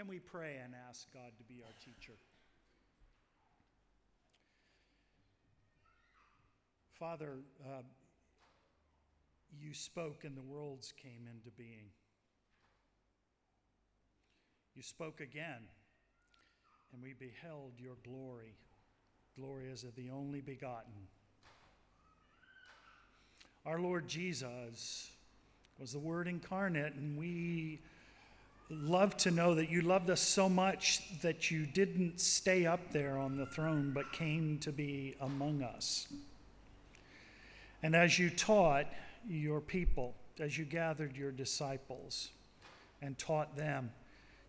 Can we pray and ask God to be our teacher? Father, uh, you spoke and the worlds came into being. You spoke again, and we beheld your glory, glory as of the only begotten. Our Lord Jesus was the Word incarnate, and we love to know that you loved us so much that you didn't stay up there on the throne, but came to be among us. And as you taught your people, as you gathered your disciples and taught them,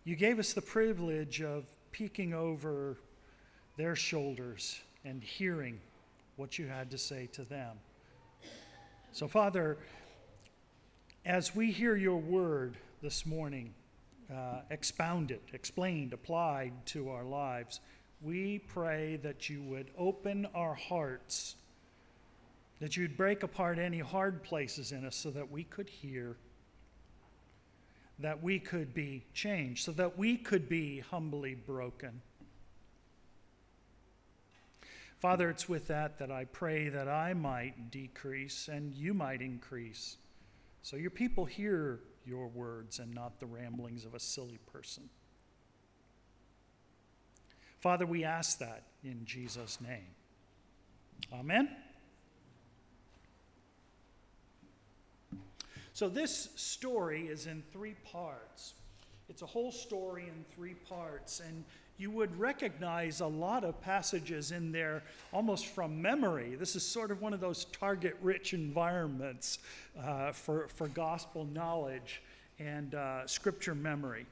you gave us the privilege of peeking over their shoulders and hearing what you had to say to them. So, Father, as we hear your word this morning, uh, expounded, explained, applied to our lives, we pray that you would open our hearts, that you'd break apart any hard places in us so that we could hear, that we could be changed, so that we could be humbly broken. Father, it's with that that I pray that I might decrease and you might increase. So your people hear your words and not the ramblings of a silly person. Father, we ask that in Jesus' name. Amen. So, this story is in three parts. It's a whole story in three parts, and you would recognize a lot of passages in there almost from memory. This is sort of one of those target rich environments uh, for, for gospel knowledge and uh, scripture memory.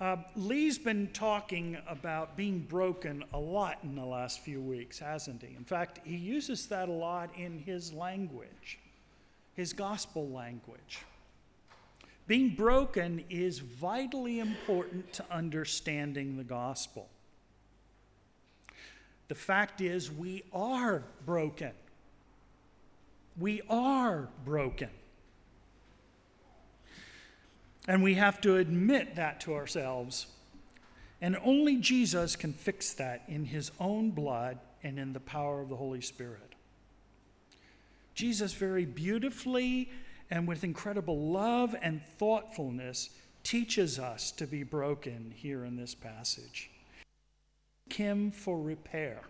Uh, Lee's been talking about being broken a lot in the last few weeks, hasn't he? In fact, he uses that a lot in his language, his gospel language. Being broken is vitally important to understanding the gospel. The fact is, we are broken. We are broken. And we have to admit that to ourselves. And only Jesus can fix that in his own blood and in the power of the Holy Spirit. Jesus very beautifully and with incredible love and thoughtfulness teaches us to be broken here in this passage. Him for repair.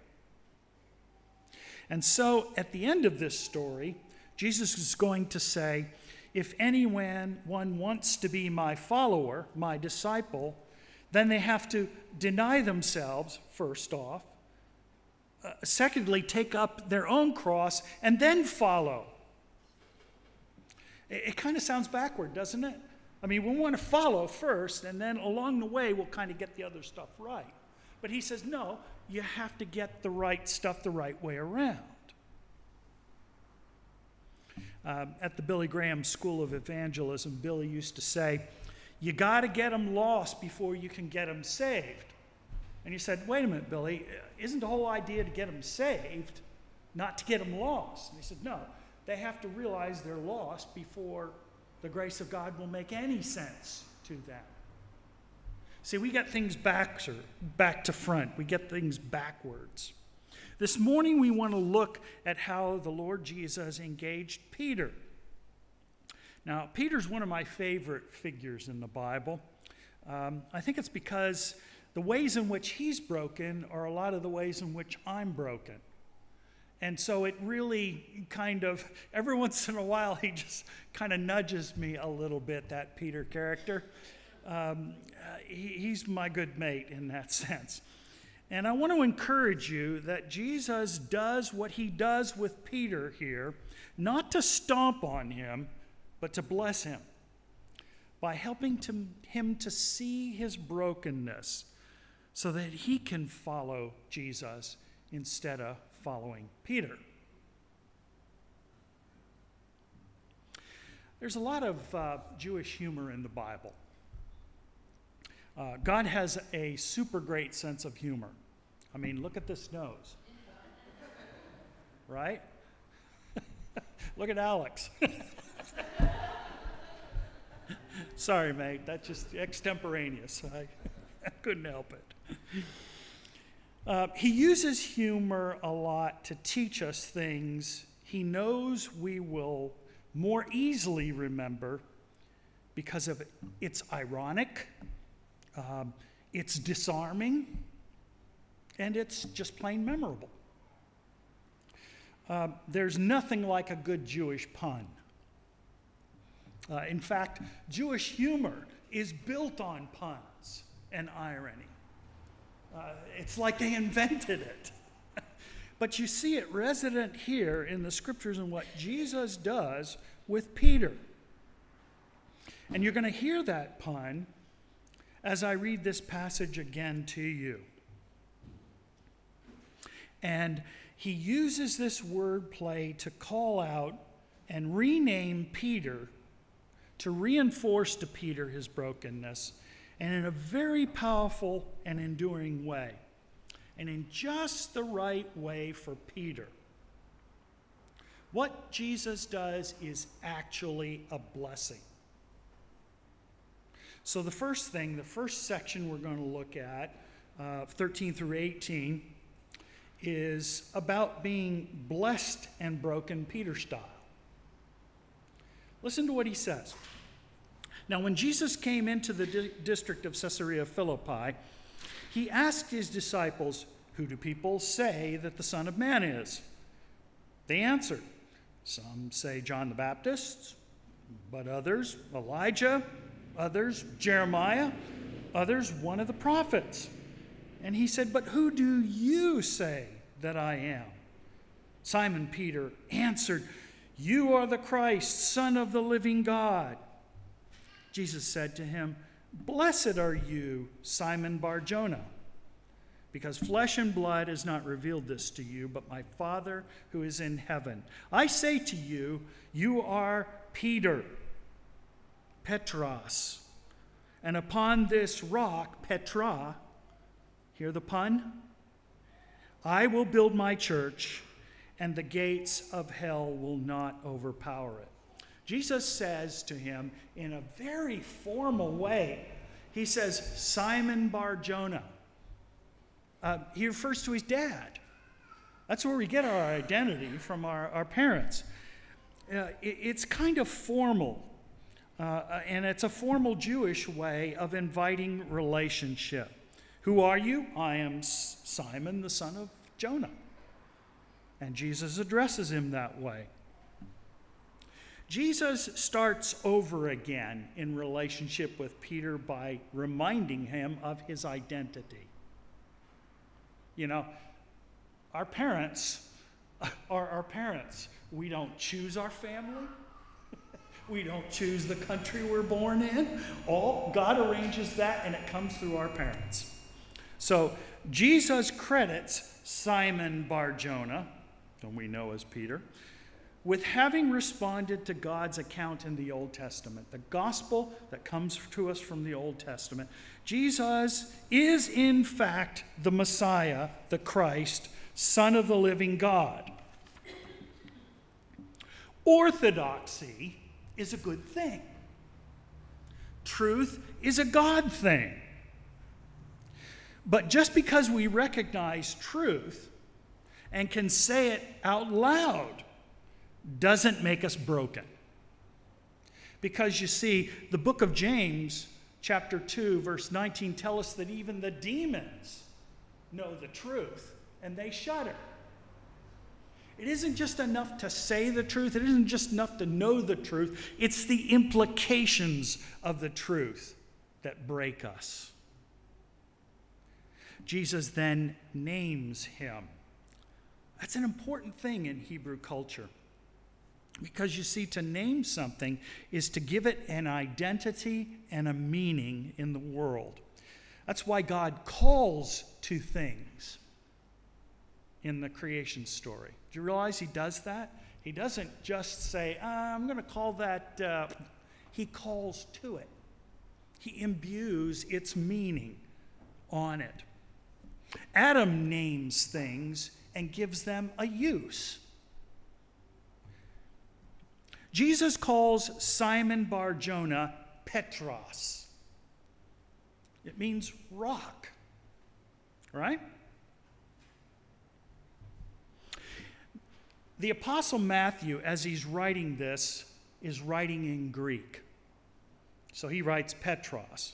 And so at the end of this story, Jesus is going to say, If anyone one wants to be my follower, my disciple, then they have to deny themselves, first off. Uh, secondly, take up their own cross and then follow. It, it kind of sounds backward, doesn't it? I mean, we want to follow first, and then along the way, we'll kind of get the other stuff right. But he says, no, you have to get the right stuff the right way around. Um, at the Billy Graham School of Evangelism, Billy used to say, You got to get them lost before you can get them saved. And he said, Wait a minute, Billy, isn't the whole idea to get them saved, not to get them lost? And he said, No, they have to realize they're lost before the grace of God will make any sense to them. See, we get things back, sir, back to front. We get things backwards. This morning, we want to look at how the Lord Jesus engaged Peter. Now, Peter's one of my favorite figures in the Bible. Um, I think it's because the ways in which he's broken are a lot of the ways in which I'm broken. And so it really kind of, every once in a while, he just kind of nudges me a little bit, that Peter character. Um, uh, he, he's my good mate in that sense. And I want to encourage you that Jesus does what he does with Peter here, not to stomp on him, but to bless him by helping to, him to see his brokenness so that he can follow Jesus instead of following Peter. There's a lot of uh, Jewish humor in the Bible. Uh, God has a super great sense of humor. I mean, look at this nose. Right? look at Alex. Sorry, mate. That's just extemporaneous. I, I couldn't help it. Uh, he uses humor a lot to teach us things he knows we will more easily remember because of it's ironic, um, it's disarming, and it's just plain memorable. Uh, there's nothing like a good Jewish pun. Uh, in fact, Jewish humor is built on puns and irony. Uh, it's like they invented it. but you see it resident here in the scriptures and what Jesus does with Peter. And you're going to hear that pun as I read this passage again to you. And he uses this word play to call out and rename Peter to reinforce to Peter his brokenness, and in a very powerful and enduring way, and in just the right way for Peter. What Jesus does is actually a blessing. So, the first thing, the first section we're going to look at, uh, 13 through 18, is about being blessed and broken Peter style. Listen to what he says. Now, when Jesus came into the di- district of Caesarea Philippi, he asked his disciples, Who do people say that the Son of Man is? They answered, Some say John the Baptist, but others, Elijah, others, Jeremiah, others, one of the prophets. And he said, But who do you say that I am? Simon Peter answered, You are the Christ, Son of the living God. Jesus said to him, Blessed are you, Simon Barjona, because flesh and blood has not revealed this to you, but my Father who is in heaven. I say to you, you are Peter, Petros, and upon this rock, Petra, hear the pun? I will build my church, and the gates of hell will not overpower it. Jesus says to him in a very formal way, He says, Simon Bar Jonah. Uh, he refers to his dad. That's where we get our identity from our, our parents. Uh, it, it's kind of formal, uh, and it's a formal Jewish way of inviting relationship. Who are you? I am Simon, the son of Jonah. And Jesus addresses him that way. Jesus starts over again in relationship with Peter by reminding him of his identity. You know, our parents are our parents. We don't choose our family. we don't choose the country we're born in. All God arranges that and it comes through our parents. So Jesus credits Simon Barjona, whom we know as Peter, with having responded to God's account in the Old Testament, the gospel that comes to us from the Old Testament. Jesus is, in fact, the Messiah, the Christ, Son of the living God. Orthodoxy is a good thing, truth is a God thing. But just because we recognize truth and can say it out loud doesn't make us broken. Because you see, the book of James, chapter 2, verse 19, tell us that even the demons know the truth and they shudder. It isn't just enough to say the truth, it isn't just enough to know the truth, it's the implications of the truth that break us. Jesus then names him. That's an important thing in Hebrew culture. Because you see, to name something is to give it an identity and a meaning in the world. That's why God calls to things in the creation story. Do you realize He does that? He doesn't just say, ah, I'm going to call that, uh, He calls to it. He imbues its meaning on it. Adam names things and gives them a use. Jesus calls Simon Bar Jonah Petros. It means rock, right? The Apostle Matthew, as he's writing this, is writing in Greek. So he writes Petros.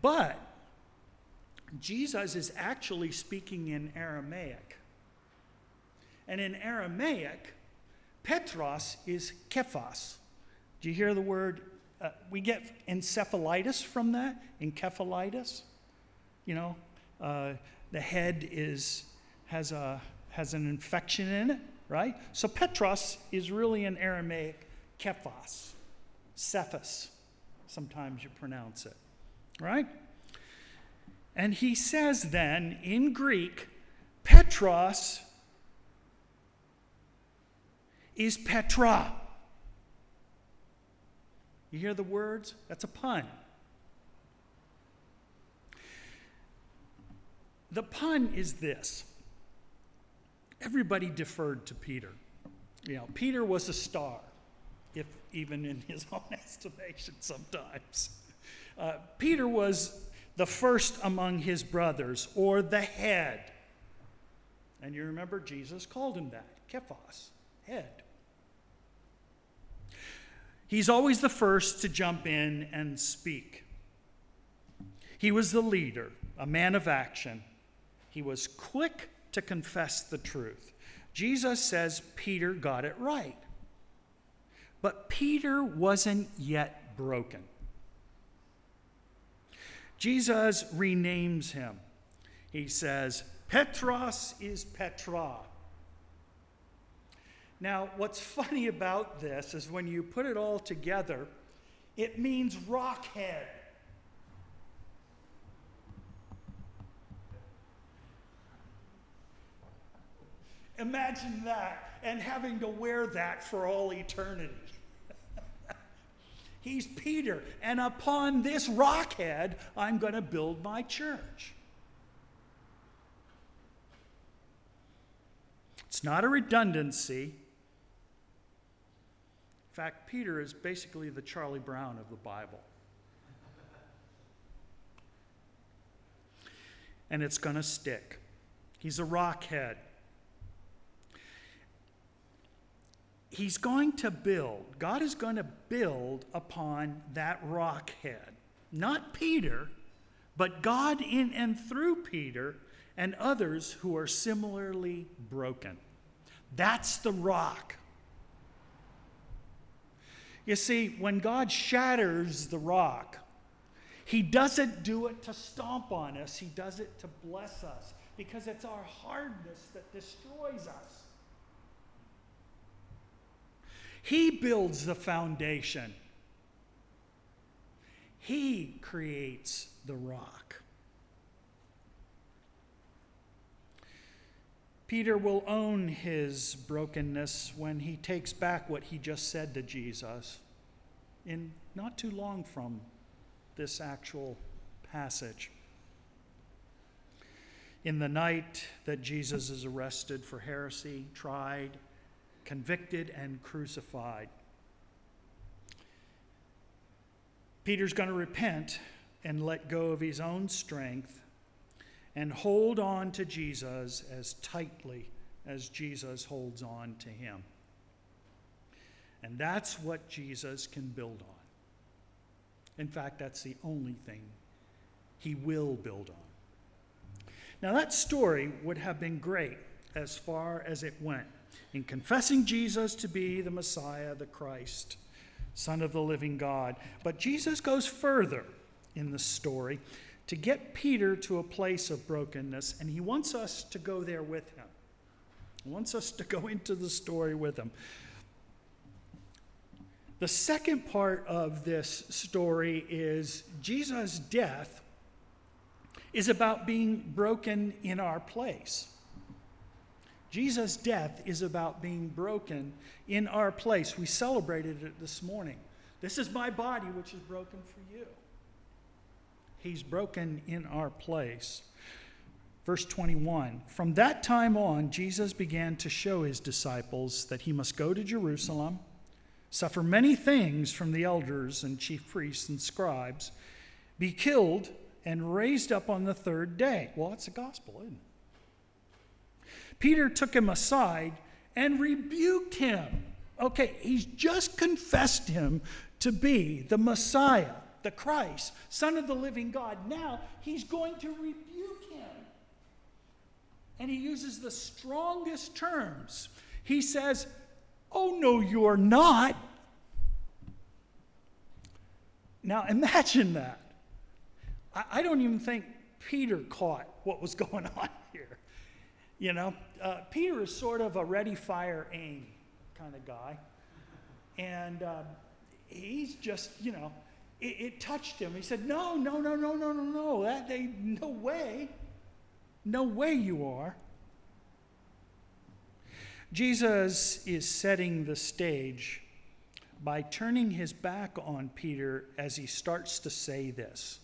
But Jesus is actually speaking in Aramaic. And in Aramaic, Petros is Kephas. Do you hear the word? Uh, we get encephalitis from that, encephalitis. You know, uh, the head is, has, a, has an infection in it, right? So Petros is really an Aramaic Kephas, Cephas, sometimes you pronounce it, right? And he says then in Greek, Petros is Petra. You hear the words? That's a pun. The pun is this everybody deferred to Peter. You know, Peter was a star, if even in his own estimation sometimes. Uh, Peter was the first among his brothers, or the head. And you remember Jesus called him that, Kephas, head. He's always the first to jump in and speak. He was the leader, a man of action. He was quick to confess the truth. Jesus says Peter got it right. But Peter wasn't yet broken. Jesus renames him. He says, Petros is Petra. Now, what's funny about this is when you put it all together, it means rockhead. Imagine that and having to wear that for all eternity. He's Peter, and upon this rockhead, I'm going to build my church. It's not a redundancy, fact, Peter is basically the Charlie Brown of the Bible. And it's going to stick. He's a rockhead. He's going to build, God is going to build upon that rockhead. Not Peter, but God in and through Peter and others who are similarly broken. That's the rock. You see, when God shatters the rock, He doesn't do it to stomp on us, He does it to bless us because it's our hardness that destroys us. He builds the foundation, He creates the rock. Peter will own his brokenness when he takes back what he just said to Jesus in not too long from this actual passage. In the night that Jesus is arrested for heresy, tried, convicted, and crucified, Peter's going to repent and let go of his own strength and hold on to Jesus as tightly as Jesus holds on to him. And that's what Jesus can build on. In fact, that's the only thing he will build on. Now, that story would have been great as far as it went in confessing Jesus to be the Messiah, the Christ, Son of the living God. But Jesus goes further in the story to get Peter to a place of brokenness, and he wants us to go there with him. He wants us to go into the story with him. The second part of this story is Jesus' death is about being broken in our place. Jesus' death is about being broken in our place. We celebrated it this morning. This is my body, which is broken for you. He's broken in our place. Verse 21 From that time on, Jesus began to show his disciples that he must go to Jerusalem, suffer many things from the elders and chief priests and scribes, be killed, and raised up on the third day. Well, that's the gospel, isn't it? Peter took him aside and rebuked him. Okay, he's just confessed him to be the Messiah, the Christ, Son of the living God. Now he's going to rebuke him. And he uses the strongest terms. He says, Oh, no, you're not. Now imagine that. I, I don't even think Peter caught what was going on here. You know, uh, Peter is sort of a ready, fire, aim kind of guy. And uh, he's just, you know, it, it, touched him. He said, No, no, no, no, no, no, no. That they, no way. No way you are. Jesus is setting the stage by turning his back on Peter as he starts to say this.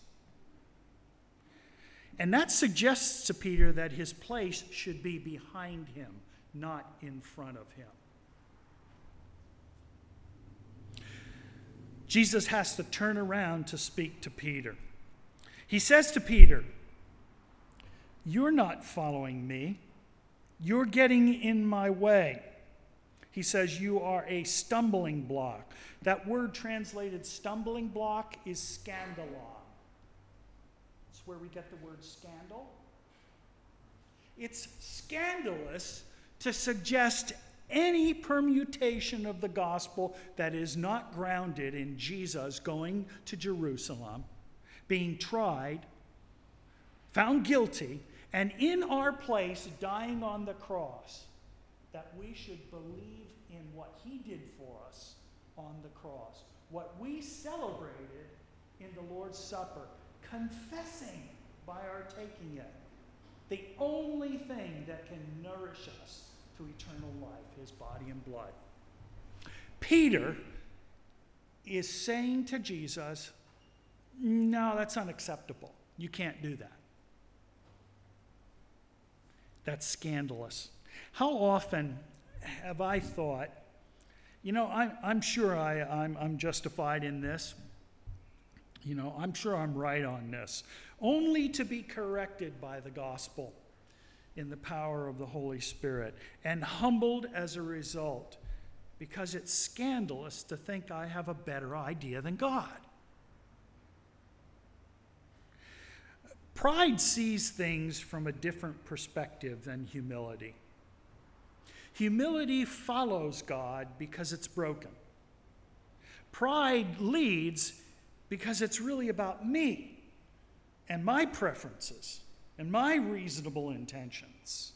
And that suggests to Peter that his place should be behind him, not in front of him. Jesus has to turn around to speak to Peter. He says to Peter, You're not following me. You're getting in my way. He says, You are a stumbling block. That word translated stumbling block is scandalon It's where we get the word scandal. It's scandalous to suggest any permutation of the gospel that is not grounded in Jesus going to Jerusalem, being tried, found guilty, and in our place dying on the cross, that we should believe in what he did for us on the cross, what we celebrated in the Lord's Supper confessing by our taking it. The only thing that can nourish us to eternal life, his body and blood. Peter is saying to Jesus, No, that's unacceptable. You can't do that. That's scandalous. How often have I thought, you know, I'm, I'm sure I, I'm, I'm justified in this you know, I'm sure I'm right on this, only to be corrected by the gospel in the power of the Holy Spirit and humbled as a result because it's scandalous to think I have a better idea than God. Pride sees things from a different perspective than humility. Humility follows God because it's broken. Pride leads because it's really about me and my preferences and my reasonable intentions.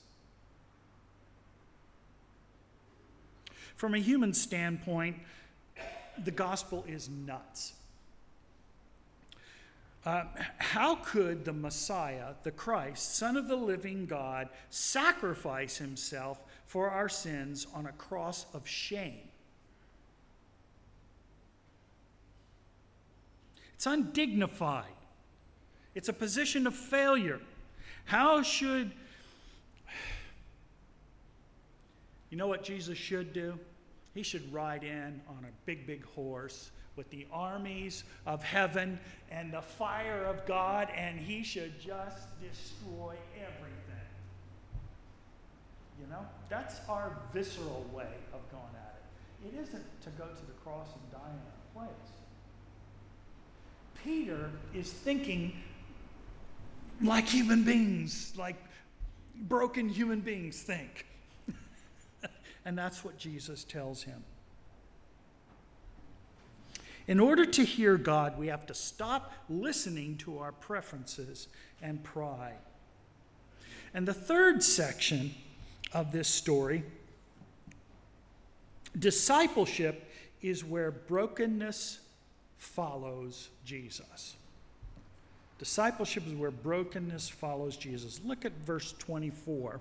From a human standpoint, the gospel is nuts. Uh, how could the Messiah, the Christ, Son of the living God, sacrifice himself for our sins on a cross of shame? It's undignified. It's a position of failure. How should. You know what Jesus should do? He should ride in on a big, big horse with the armies of heaven and the fire of God, and he should just destroy everything. You know? That's our visceral way of going at it. It isn't to go to the cross and die in our place. Peter is thinking like human beings, like broken human beings think. and that's what Jesus tells him. In order to hear God, we have to stop listening to our preferences and pride. And the third section of this story discipleship is where brokenness follows Jesus. Discipleship is where brokenness follows Jesus. Look at verse 24.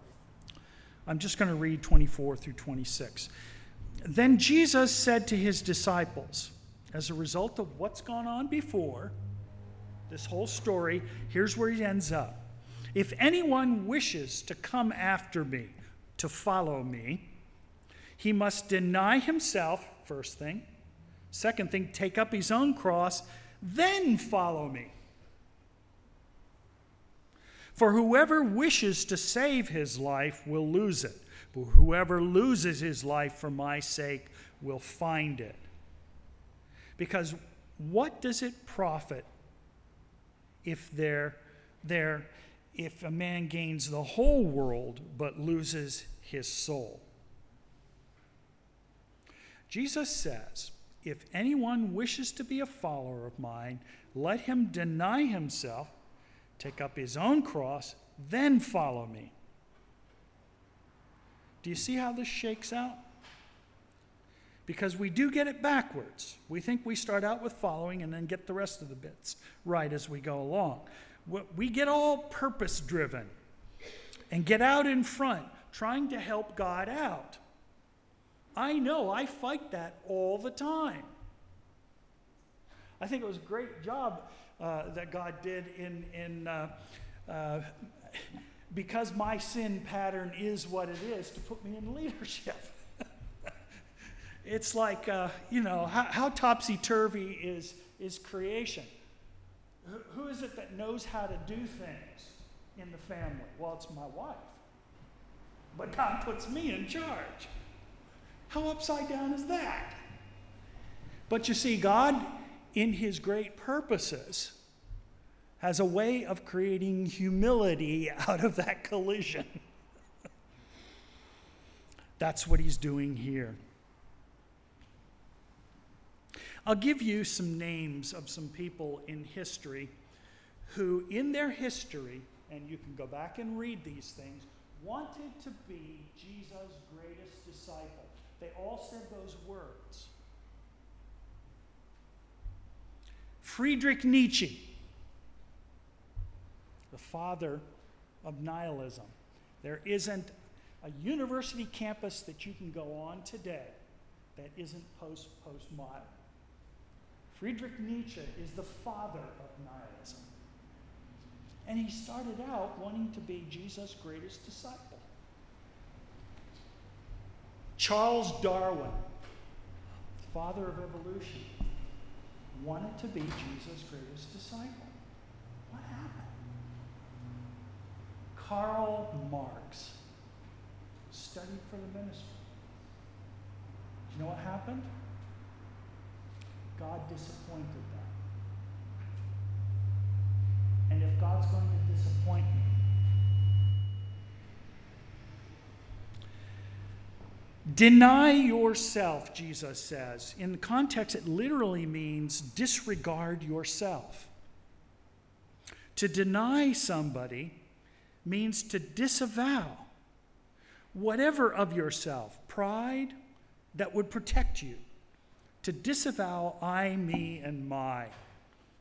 I'm just going to read 24 through 26. Then Jesus said to his disciples, as a result of what's gone on before, this whole story, here's where he ends up. If anyone wishes to come after me, to follow me, he must deny himself, first thing, Second thing, take up his own cross, then follow me. For whoever wishes to save his life will lose it, but whoever loses his life for my sake will find it. Because what does it profit if there, there, if a man gains the whole world but loses his soul? Jesus says, If anyone wishes to be a follower of mine, let him deny himself take up his own cross, then follow me. Do you see how this shakes out? Because we do get it backwards. We think we start out with following and then get the rest of the bits right as we go along. We get all purpose driven and get out in front trying to help God out. I know I fight that all the time. I think it was a great job uh, that God did in, in uh, uh, because my sin pattern is what it is to put me in leadership. it's like, uh, you know, how, how topsy turvy is, is creation? Who, who is it that knows how to do things in the family? Well, it's my wife. But God puts me in charge. How upside down is that? But you see, God in his great purposes, has a way of creating humility out of that collision. That's what he's doing here. I'll give you some names of some people in history who, in their history, and you can go back and read these things, wanted to be Jesus' greatest disciple. They all said those words. Friedrich Nietzsche, the father of nihilism. There isn't a university campus that you can go on today that isn't post postmodern. Friedrich Nietzsche is the father of nihilism. And he started out wanting to be Jesus' greatest disciple. Charles Darwin, father of evolution, wanted to be Jesus' greatest disciple. What happened? Karl Marx studied for the ministry. Do you know what happened? God disappointed them. And if God's going to disappoint me, Deny yourself, Jesus says. In the context, it literally means disregard yourself. To deny somebody means to disavow whatever of yourself, pride that would protect you. To disavow I, me, and my.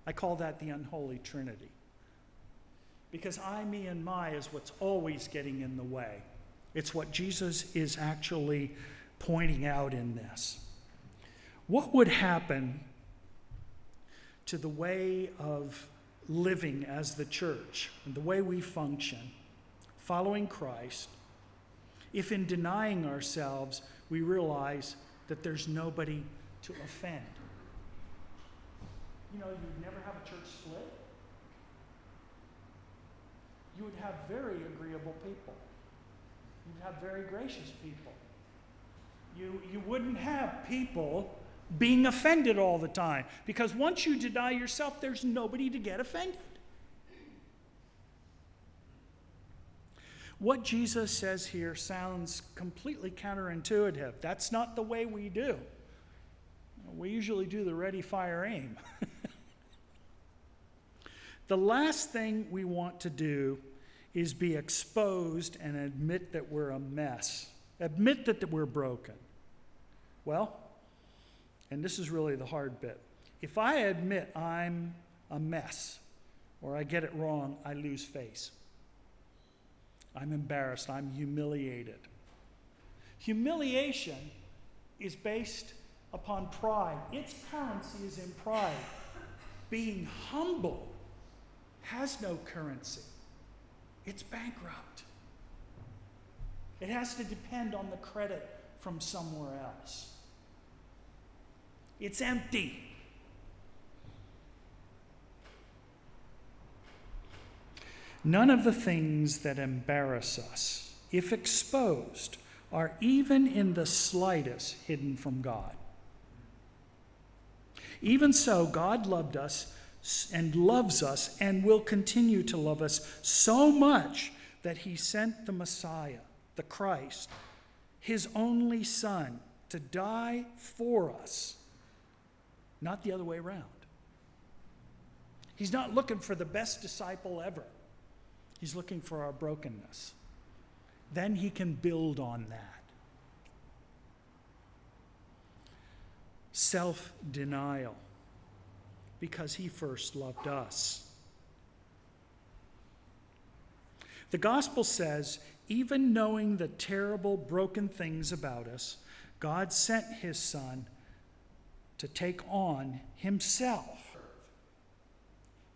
I call that the unholy trinity. Because I, me, and my is what's always getting in the way. It's what Jesus is actually pointing out in this. What would happen to the way of living as the church and the way we function, following Christ, if in denying ourselves we realize that there's nobody to offend? You know, you'd never have a church split. You would have very agreeable people. You'd have very gracious people. You, you wouldn't have people being offended all the time because once you deny yourself, there's nobody to get offended. What Jesus says here sounds completely counterintuitive. That's not the way we do. We usually do the ready, fire, aim. the last thing we want to do is be exposed and admit that we're a mess, admit that, that we're broken. Well, and this is really the hard bit. If I admit I'm a mess or I get it wrong, I lose face. I'm embarrassed, I'm humiliated. Humiliation is based upon pride, its currency is in pride. Being humble has no currency it's bankrupt. It has to depend on the credit from somewhere else. It's empty. None of the things that embarrass us, if exposed, are even in the slightest hidden from God. Even so, God loved us and loves us and will continue to love us so much that he sent the Messiah, the Christ, his only Son, to die for us, not the other way around. He's not looking for the best disciple ever. He's looking for our brokenness. Then he can build on that. Self denial, because he first loved us. The gospel says, even knowing the terrible, broken things about us, God sent his son to take on himself.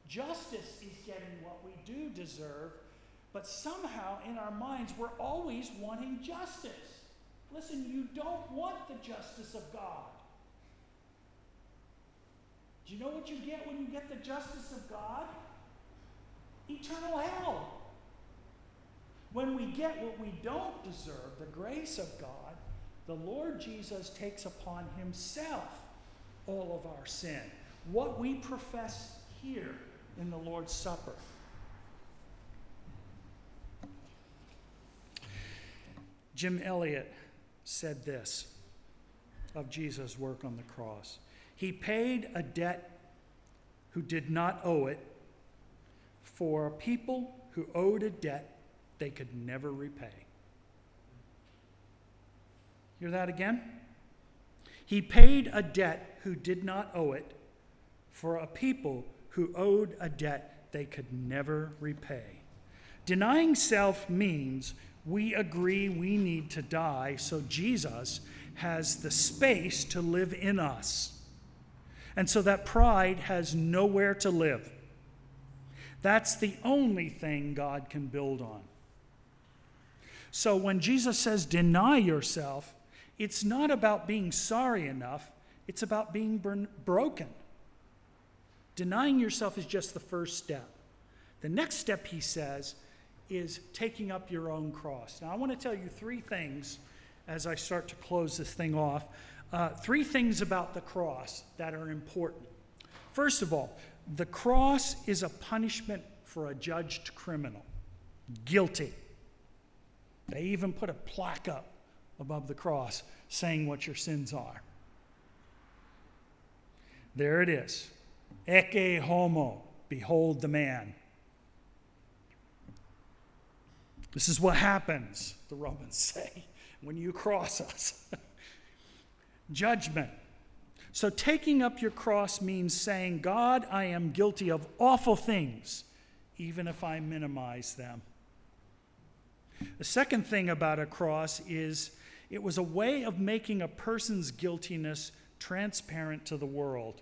Justice is getting what we do deserve, but somehow in our minds we're always wanting justice. Listen, you don't want the justice of God. Do you know what you get when you get the justice of God? Eternal hell. When we get what we don't deserve, the grace of God, the Lord Jesus takes upon himself all of our sin. What we profess here in the Lord's Supper. Jim Elliot said this of Jesus' work on the cross He paid a debt who did not owe it for people who owed a debt they could never repay. Hear that again? He paid a debt who did not owe it for a people who owed a debt they could never repay. Denying self means we agree we need to die so Jesus has the space to live in us. And so that pride has nowhere to live. That's the only thing God can build on. So when Jesus says, deny yourself, it's not about being sorry enough, it's about being broken. Denying yourself is just the first step. The next step, he says, is taking up your own cross. Now, I want to tell you three things as I start to close this thing off. Uh, three things about the cross that are important. First of all, the cross is a punishment for a judged criminal, guilty. They even put a plaque up above the cross saying what your sins are. There it is. Ecce homo, behold the man. This is what happens, the Romans say, when you cross us. Judgment. So, taking up your cross means saying, God, I am guilty of awful things, even if I minimize them. The second thing about a cross is it was a way of making a person's guiltiness transparent to the world.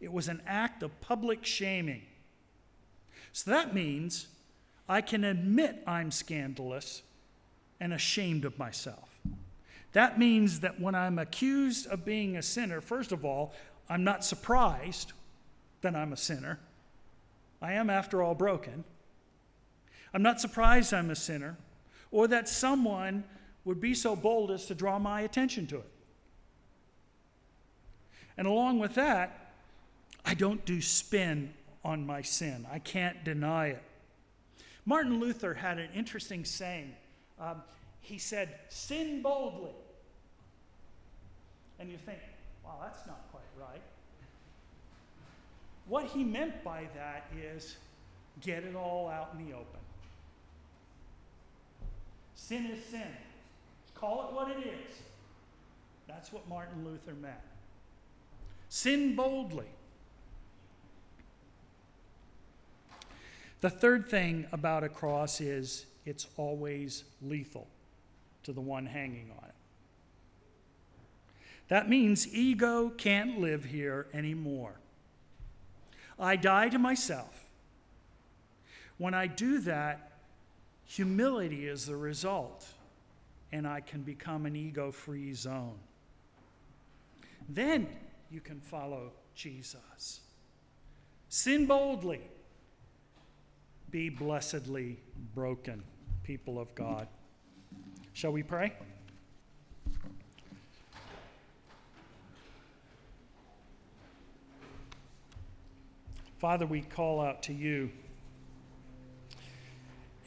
It was an act of public shaming. So that means I can admit I'm scandalous and ashamed of myself. That means that when I'm accused of being a sinner, first of all, I'm not surprised that I'm a sinner. I am, after all, broken. I'm not surprised I'm a sinner or that someone would be so bold as to draw my attention to it. And along with that, I don't do spin on my sin. I can't deny it. Martin Luther had an interesting saying. Um, he said, Sin boldly. And you think, wow, that's not quite right. What he meant by that is get it all out in the open. Sin is sin. Call it what it is. That's what Martin Luther meant. Sin boldly. The third thing about a cross is it's always lethal to the one hanging on it. That means ego can't live here anymore. I die to myself. When I do that, humility is the result, and I can become an ego free zone. Then you can follow Jesus. Sin boldly, be blessedly broken, people of God. Shall we pray? Father, we call out to you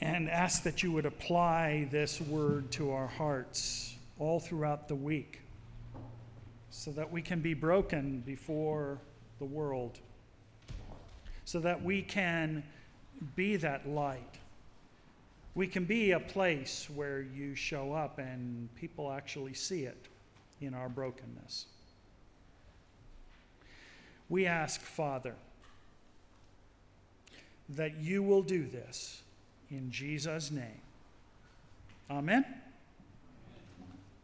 and ask that you would apply this word to our hearts all throughout the week so that we can be broken before the world, so that we can be that light. We can be a place where you show up and people actually see it in our brokenness. We ask, Father, that you will do this in Jesus' name. Amen.